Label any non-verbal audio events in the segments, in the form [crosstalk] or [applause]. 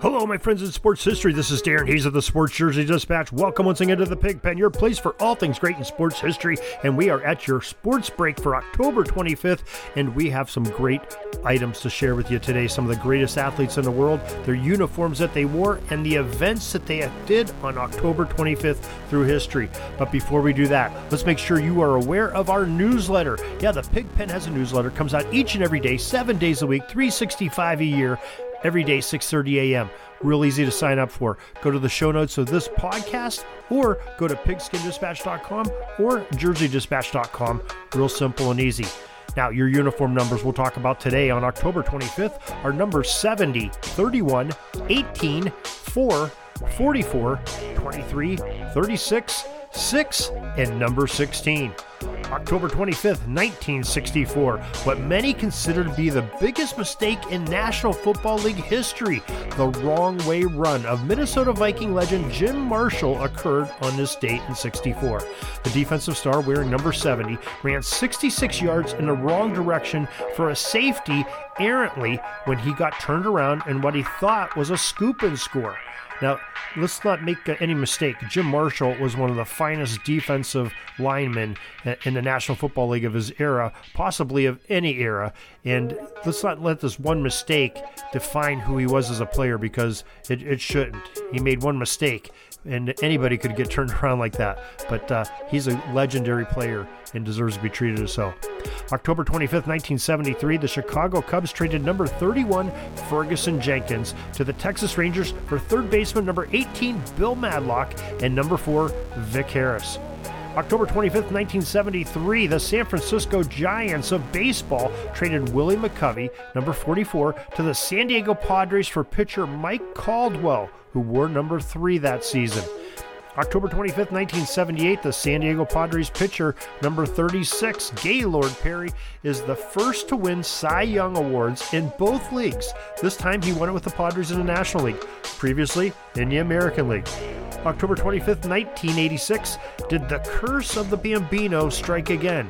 Hello, my friends in sports history. This is Darren Hayes of the Sports Jersey Dispatch. Welcome once again to the Pigpen, your place for all things great in sports history. And we are at your sports break for October 25th, and we have some great items to share with you today. Some of the greatest athletes in the world, their uniforms that they wore, and the events that they did on October 25th through history. But before we do that, let's make sure you are aware of our newsletter. Yeah, the Pigpen has a newsletter, comes out each and every day, seven days a week, 365 a year every day, 6:30 a.m. Real easy to sign up for. Go to the show notes of this podcast or go to pigskindispatch.com or jerseydispatch.com. Real simple and easy. Now, your uniform numbers we'll talk about today on October 25th are numbers 70, 31, 18, 4, 44, 23, 36, 6, and number 16. October 25th, 1964, what many consider to be the biggest mistake in National Football League history. The wrong way run of Minnesota Viking legend Jim Marshall occurred on this date in 64. The defensive star, wearing number 70, ran 66 yards in the wrong direction for a safety errantly when he got turned around in what he thought was a scoop and score. Now, let's not make uh, any mistake. Jim Marshall was one of the finest defensive linemen uh, in the National Football League of his era, possibly of any era. And let's not let this one mistake define who he was as a player because it, it shouldn't. He made one mistake and anybody could get turned [laughs] around like that. But uh, he's a legendary player and deserves to be treated as so. October 25th, 1973, the Chicago Cubs traded number 31 Ferguson Jenkins to the Texas Rangers for third baseman number 18 Bill Madlock and number 4 Vic Harris. October 25th, 1973, the San Francisco Giants of baseball traded Willie McCovey, number 44, to the San Diego Padres for pitcher Mike Caldwell, who wore number 3 that season. October 25th, 1978, the San Diego Padres pitcher, number 36, Gaylord Perry, is the first to win Cy Young Awards in both leagues. This time he won it with the Padres in the National League, previously in the American League. October 25th, 1986, did the curse of the Bambino strike again?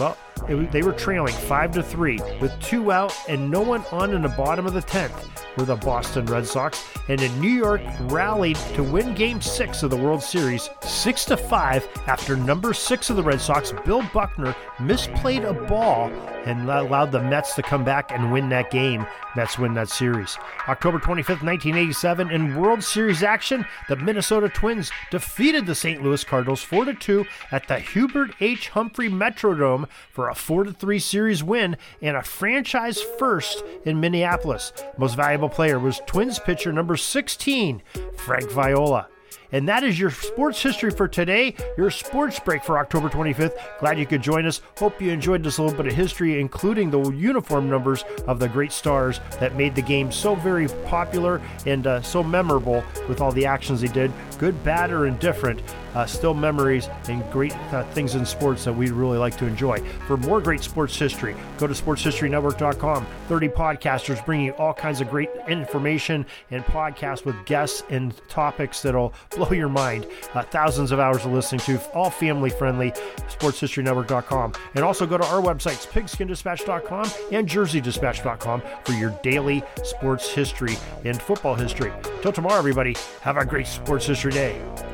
Well, it, they were trailing 5 to 3 with two out and no one on in the bottom of the 10th were the Boston Red Sox, and in New York rallied to win Game 6 of the World Series 6 to 5 after number 6 of the Red Sox, Bill Buckner, misplayed a ball and allowed the Mets to come back and win that game. Mets win that series. October 25th, 1987, in World Series action, the Minnesota Twins defeated the St. Louis Cardinals 4 to 2 at the Hubert H. Humphrey Metrodome for a 4 3 series win and a franchise first in Minneapolis. Most valuable player was Twins pitcher number 16, Frank Viola. And that is your sports history for today, your sports break for October 25th. Glad you could join us. Hope you enjoyed this little bit of history, including the uniform numbers of the great stars that made the game so very popular and uh, so memorable with all the actions they did, good, bad, or indifferent uh, still memories and great uh, things in sports that we really like to enjoy. For more great sports history, go to sportshistorynetwork.com. 30 podcasters bringing you all kinds of great information and podcasts with guests and topics that'll blow your mind. Uh, thousands of hours of listening to, all family friendly. Sportshistorynetwork.com. And also go to our websites, pigskindispatch.com and jerseydispatch.com for your daily sports history and football history. Till tomorrow, everybody, have a great sports history day.